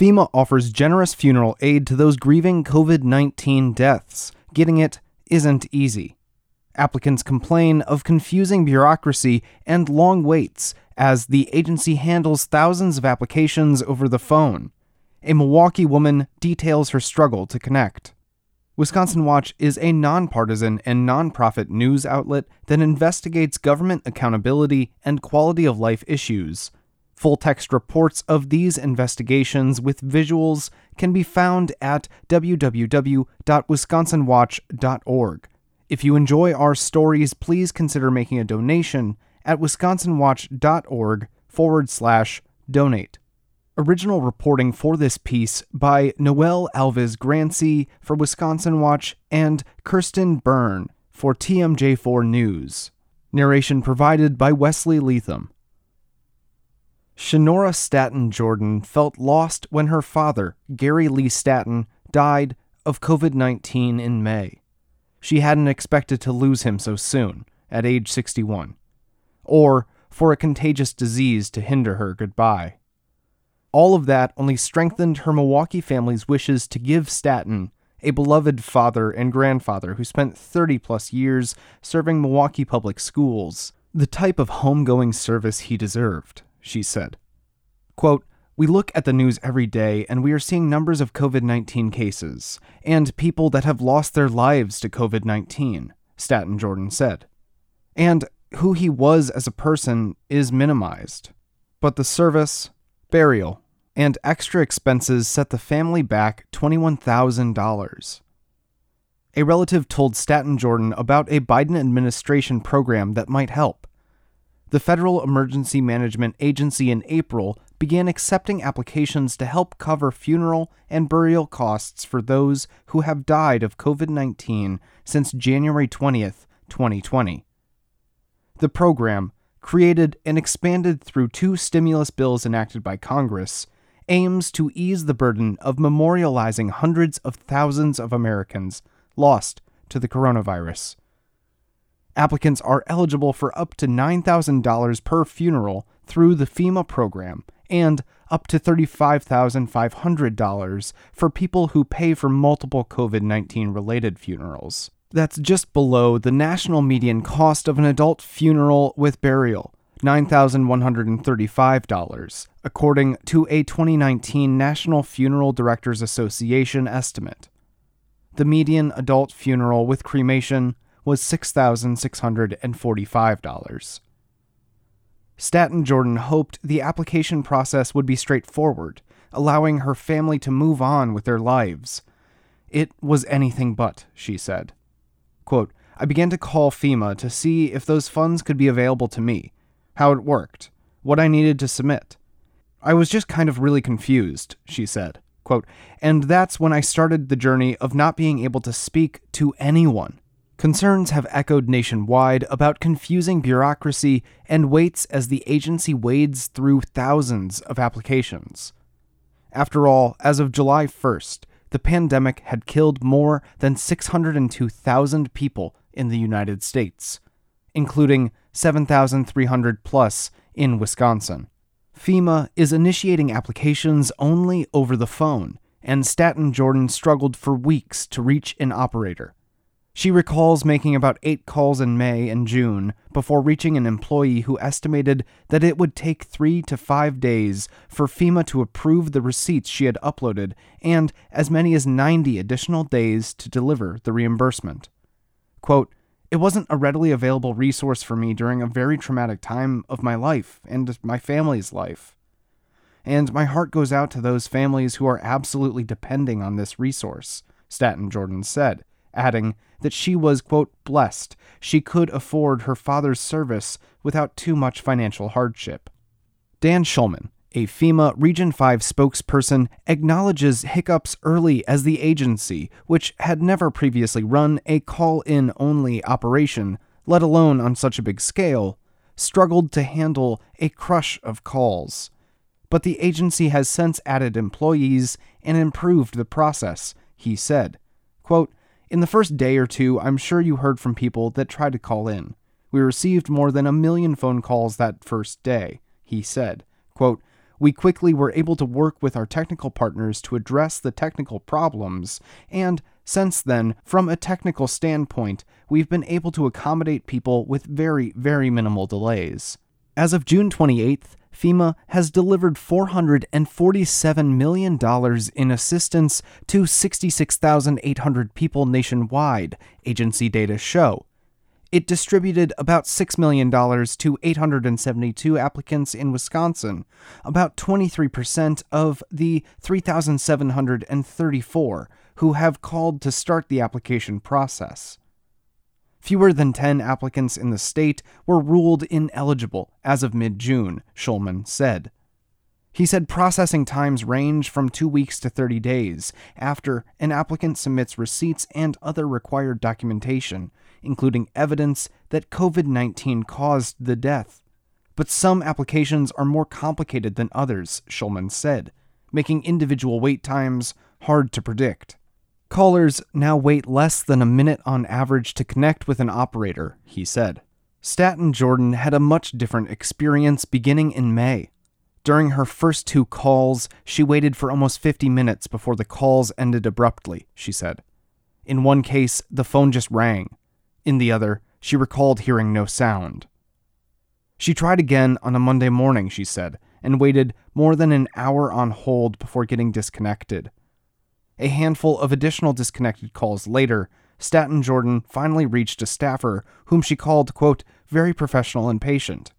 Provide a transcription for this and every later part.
FEMA offers generous funeral aid to those grieving COVID 19 deaths. Getting it isn't easy. Applicants complain of confusing bureaucracy and long waits as the agency handles thousands of applications over the phone. A Milwaukee woman details her struggle to connect. Wisconsin Watch is a nonpartisan and nonprofit news outlet that investigates government accountability and quality of life issues. Full text reports of these investigations with visuals can be found at www.wisconsinwatch.org. If you enjoy our stories, please consider making a donation at wisconsinwatch.org forward slash donate. Original reporting for this piece by Noel Alves Grancy for Wisconsin Watch and Kirsten Byrne for TMJ4 News. Narration provided by Wesley Leatham. Shanora Staton Jordan felt lost when her father, Gary Lee Staton, died of COVID 19 in May. She hadn't expected to lose him so soon, at age 61, or for a contagious disease to hinder her goodbye. All of that only strengthened her Milwaukee family's wishes to give Staton, a beloved father and grandfather who spent 30 plus years serving Milwaukee public schools, the type of homegoing service he deserved, she said. Quote, we look at the news every day and we are seeing numbers of COVID 19 cases and people that have lost their lives to COVID 19, Staton Jordan said. And who he was as a person is minimized. But the service, burial, and extra expenses set the family back $21,000. A relative told Staton Jordan about a Biden administration program that might help. The Federal Emergency Management Agency in April began accepting applications to help cover funeral and burial costs for those who have died of COVID 19 since January 20th, 2020. The program, created and expanded through two stimulus bills enacted by Congress, aims to ease the burden of memorializing hundreds of thousands of Americans lost to the coronavirus. Applicants are eligible for up to $9,000 per funeral through the FEMA program and up to $35,500 for people who pay for multiple COVID 19 related funerals. That's just below the national median cost of an adult funeral with burial, $9,135, according to a 2019 National Funeral Directors Association estimate. The median adult funeral with cremation was $6,645. Staton Jordan hoped the application process would be straightforward, allowing her family to move on with their lives. It was anything but, she said. Quote, I began to call FEMA to see if those funds could be available to me, how it worked, what I needed to submit. I was just kind of really confused, she said. Quote, and that's when I started the journey of not being able to speak to anyone. Concerns have echoed nationwide about confusing bureaucracy and waits as the agency wades through thousands of applications. After all, as of July 1st, the pandemic had killed more than 602,000 people in the United States, including 7,300 plus in Wisconsin. FEMA is initiating applications only over the phone, and Staton Jordan struggled for weeks to reach an operator. She recalls making about eight calls in May and June before reaching an employee who estimated that it would take three to five days for FEMA to approve the receipts she had uploaded and as many as 90 additional days to deliver the reimbursement. Quote, it wasn't a readily available resource for me during a very traumatic time of my life and my family's life. And my heart goes out to those families who are absolutely depending on this resource, Staton Jordan said, adding, that she was, quote, blessed she could afford her father's service without too much financial hardship. Dan Schulman, a FEMA Region 5 spokesperson, acknowledges hiccups early as the agency, which had never previously run a call in only operation, let alone on such a big scale, struggled to handle a crush of calls. But the agency has since added employees and improved the process, he said. Quote, in the first day or two, I'm sure you heard from people that tried to call in. We received more than a million phone calls that first day, he said. Quote, We quickly were able to work with our technical partners to address the technical problems, and since then, from a technical standpoint, we've been able to accommodate people with very, very minimal delays. As of June 28th, FEMA has delivered $447 million in assistance to 66,800 people nationwide, agency data show. It distributed about $6 million to 872 applicants in Wisconsin, about 23% of the 3,734 who have called to start the application process. Fewer than 10 applicants in the state were ruled ineligible as of mid June, Schulman said. He said processing times range from two weeks to 30 days after an applicant submits receipts and other required documentation, including evidence that COVID 19 caused the death. But some applications are more complicated than others, Schulman said, making individual wait times hard to predict. Callers now wait less than a minute on average to connect with an operator, he said. Staton Jordan had a much different experience beginning in May. During her first two calls, she waited for almost 50 minutes before the calls ended abruptly, she said. In one case, the phone just rang. In the other, she recalled hearing no sound. She tried again on a Monday morning, she said, and waited more than an hour on hold before getting disconnected. A handful of additional disconnected calls later, Staton Jordan finally reached a staffer whom she called, quote, very professional and patient.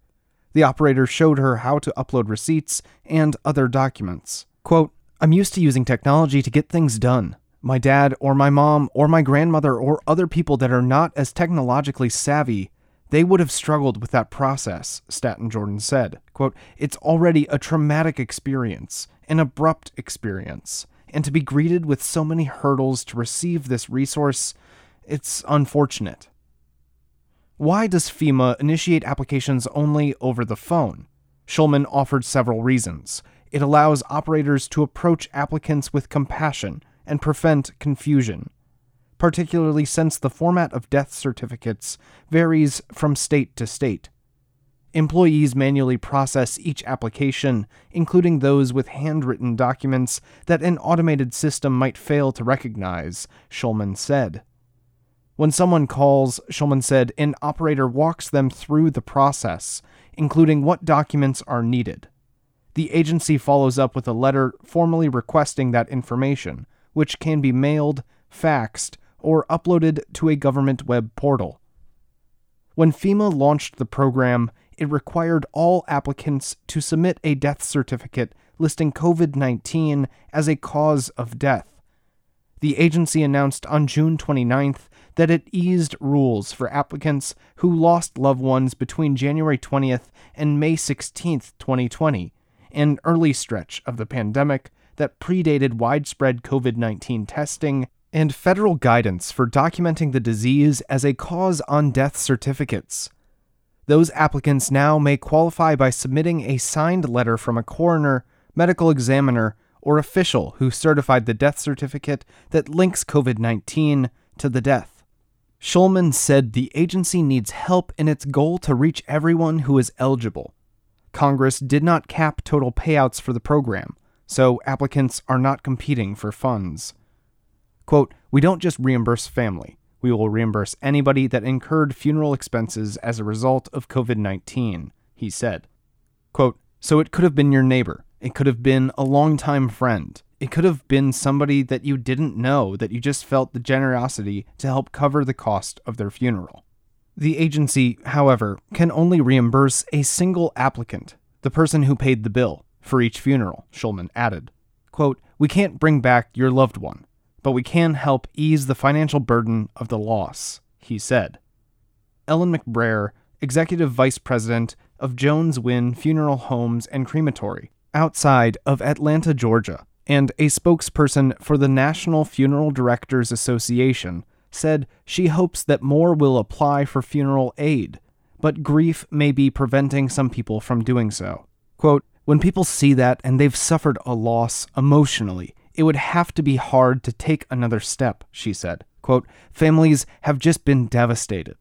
The operator showed her how to upload receipts and other documents. Quote, I'm used to using technology to get things done. My dad or my mom or my grandmother or other people that are not as technologically savvy, they would have struggled with that process, Staton Jordan said. Quote, It's already a traumatic experience, an abrupt experience and to be greeted with so many hurdles to receive this resource, it's unfortunate. Why does FEMA initiate applications only over the phone? Schulman offered several reasons. It allows operators to approach applicants with compassion and prevent confusion, particularly since the format of death certificates varies from state to state. Employees manually process each application, including those with handwritten documents that an automated system might fail to recognize, Schulman said. When someone calls, Schulman said, an operator walks them through the process, including what documents are needed. The agency follows up with a letter formally requesting that information, which can be mailed, faxed, or uploaded to a government web portal. When FEMA launched the program, it required all applicants to submit a death certificate listing COVID 19 as a cause of death. The agency announced on June 29th that it eased rules for applicants who lost loved ones between January 20th and May 16th, 2020, an early stretch of the pandemic that predated widespread COVID 19 testing and federal guidance for documenting the disease as a cause on death certificates. Those applicants now may qualify by submitting a signed letter from a coroner, medical examiner, or official who certified the death certificate that links COVID 19 to the death. Schulman said the agency needs help in its goal to reach everyone who is eligible. Congress did not cap total payouts for the program, so applicants are not competing for funds. Quote, We don't just reimburse family. We will reimburse anybody that incurred funeral expenses as a result of COVID 19, he said. Quote, so it could have been your neighbor. It could have been a longtime friend. It could have been somebody that you didn't know that you just felt the generosity to help cover the cost of their funeral. The agency, however, can only reimburse a single applicant, the person who paid the bill, for each funeral, Schulman added. Quote, We can't bring back your loved one but we can help ease the financial burden of the loss, he said. Ellen McBrayer, Executive Vice President of Jones Wynn Funeral Homes and Crematory, outside of Atlanta, Georgia, and a spokesperson for the National Funeral Directors Association, said she hopes that more will apply for funeral aid, but grief may be preventing some people from doing so. Quote, when people see that and they've suffered a loss emotionally, it would have to be hard to take another step, she said. Quote, Families have just been devastated.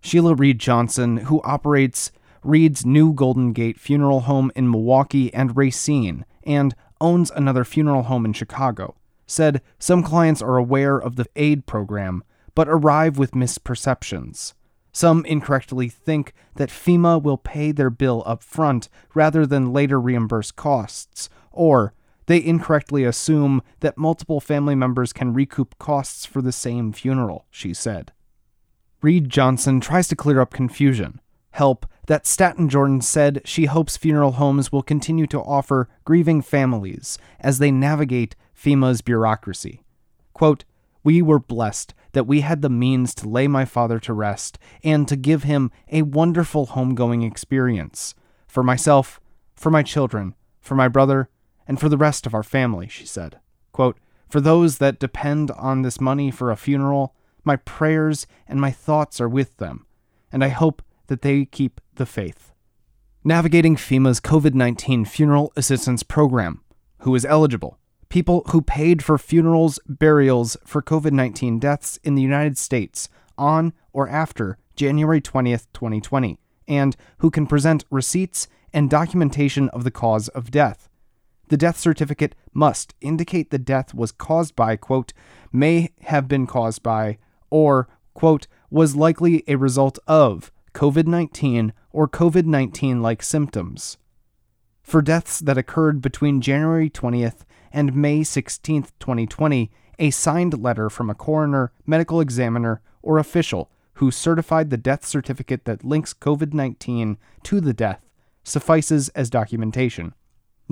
Sheila Reed Johnson, who operates Reed's new Golden Gate Funeral Home in Milwaukee and Racine, and owns another funeral home in Chicago, said some clients are aware of the aid program but arrive with misperceptions. Some incorrectly think that FEMA will pay their bill up front rather than later reimburse costs, or they incorrectly assume that multiple family members can recoup costs for the same funeral, she said. Reed Johnson tries to clear up confusion. Help that Staton Jordan said she hopes funeral homes will continue to offer grieving families as they navigate FEMA's bureaucracy. Quote, We were blessed that we had the means to lay my father to rest and to give him a wonderful homegoing experience. For myself, for my children, for my brother, and for the rest of our family, she said. Quote, for those that depend on this money for a funeral, my prayers and my thoughts are with them, and I hope that they keep the faith. Navigating FEMA's COVID 19 Funeral Assistance Program. Who is eligible? people who paid for funerals, burials for COVID 19 deaths in the United States on or after January 20th, 2020, and who can present receipts and documentation of the cause of death. The death certificate must indicate the death was caused by, quote, may have been caused by, or, quote, was likely a result of COVID 19 or COVID 19 like symptoms. For deaths that occurred between January 20th and May 16, 2020, a signed letter from a coroner, medical examiner, or official who certified the death certificate that links COVID 19 to the death suffices as documentation.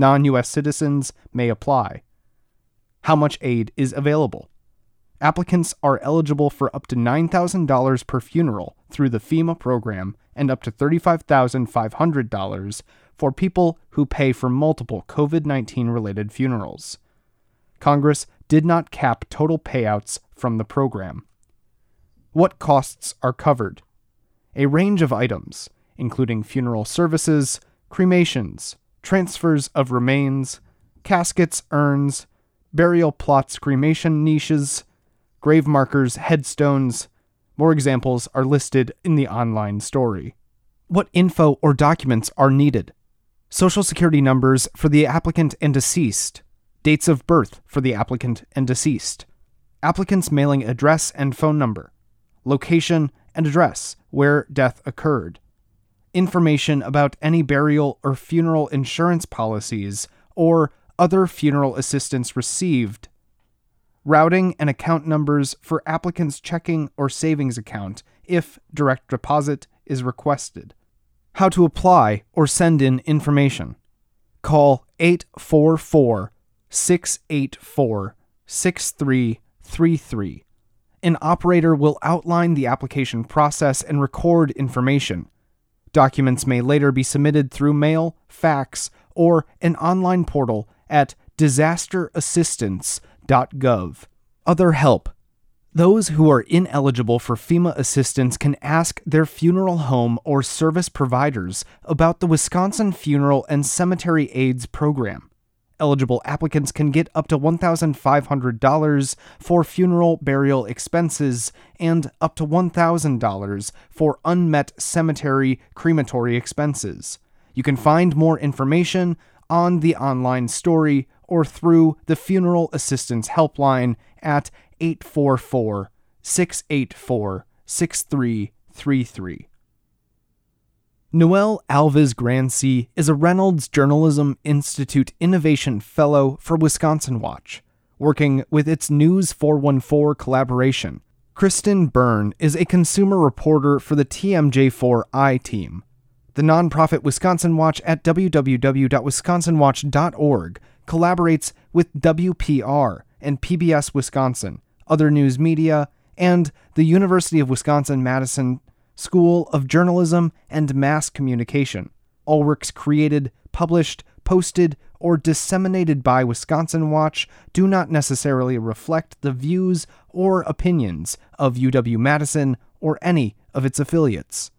Non US citizens may apply. How much aid is available? Applicants are eligible for up to $9,000 per funeral through the FEMA program and up to $35,500 for people who pay for multiple COVID 19 related funerals. Congress did not cap total payouts from the program. What costs are covered? A range of items, including funeral services, cremations, transfers of remains, caskets, urns, burial plots, cremation niches, grave markers, headstones. More examples are listed in the online story. What info or documents are needed? Social security numbers for the applicant and deceased, dates of birth for the applicant and deceased, applicant's mailing address and phone number, location and address where death occurred, information about any burial or funeral insurance policies or other funeral assistance received, routing and account numbers for applicant's checking or savings account if direct deposit is requested how to apply or send in information. Call 844 684 6333. An operator will outline the application process and record information. Documents may later be submitted through mail, fax, or an online portal at disasterassistance.gov. Other help those who are ineligible for FEMA assistance can ask their funeral home or service providers about the Wisconsin Funeral and Cemetery Aids Program. Eligible applicants can get up to $1,500 for funeral burial expenses and up to $1,000 for unmet cemetery crematory expenses. You can find more information on the online story or through the Funeral Assistance Helpline at 844 684 6333. Noelle Alves Grancy is a Reynolds Journalism Institute Innovation Fellow for Wisconsin Watch, working with its News 414 collaboration. Kristen Byrne is a consumer reporter for the TMJ4I team. The nonprofit Wisconsin Watch at www.wisconsinwatch.org collaborates with WPR and PBS Wisconsin other news media, and the University of Wisconsin Madison School of Journalism and Mass Communication. All works created, published, posted, or disseminated by Wisconsin Watch do not necessarily reflect the views or opinions of UW Madison or any of its affiliates.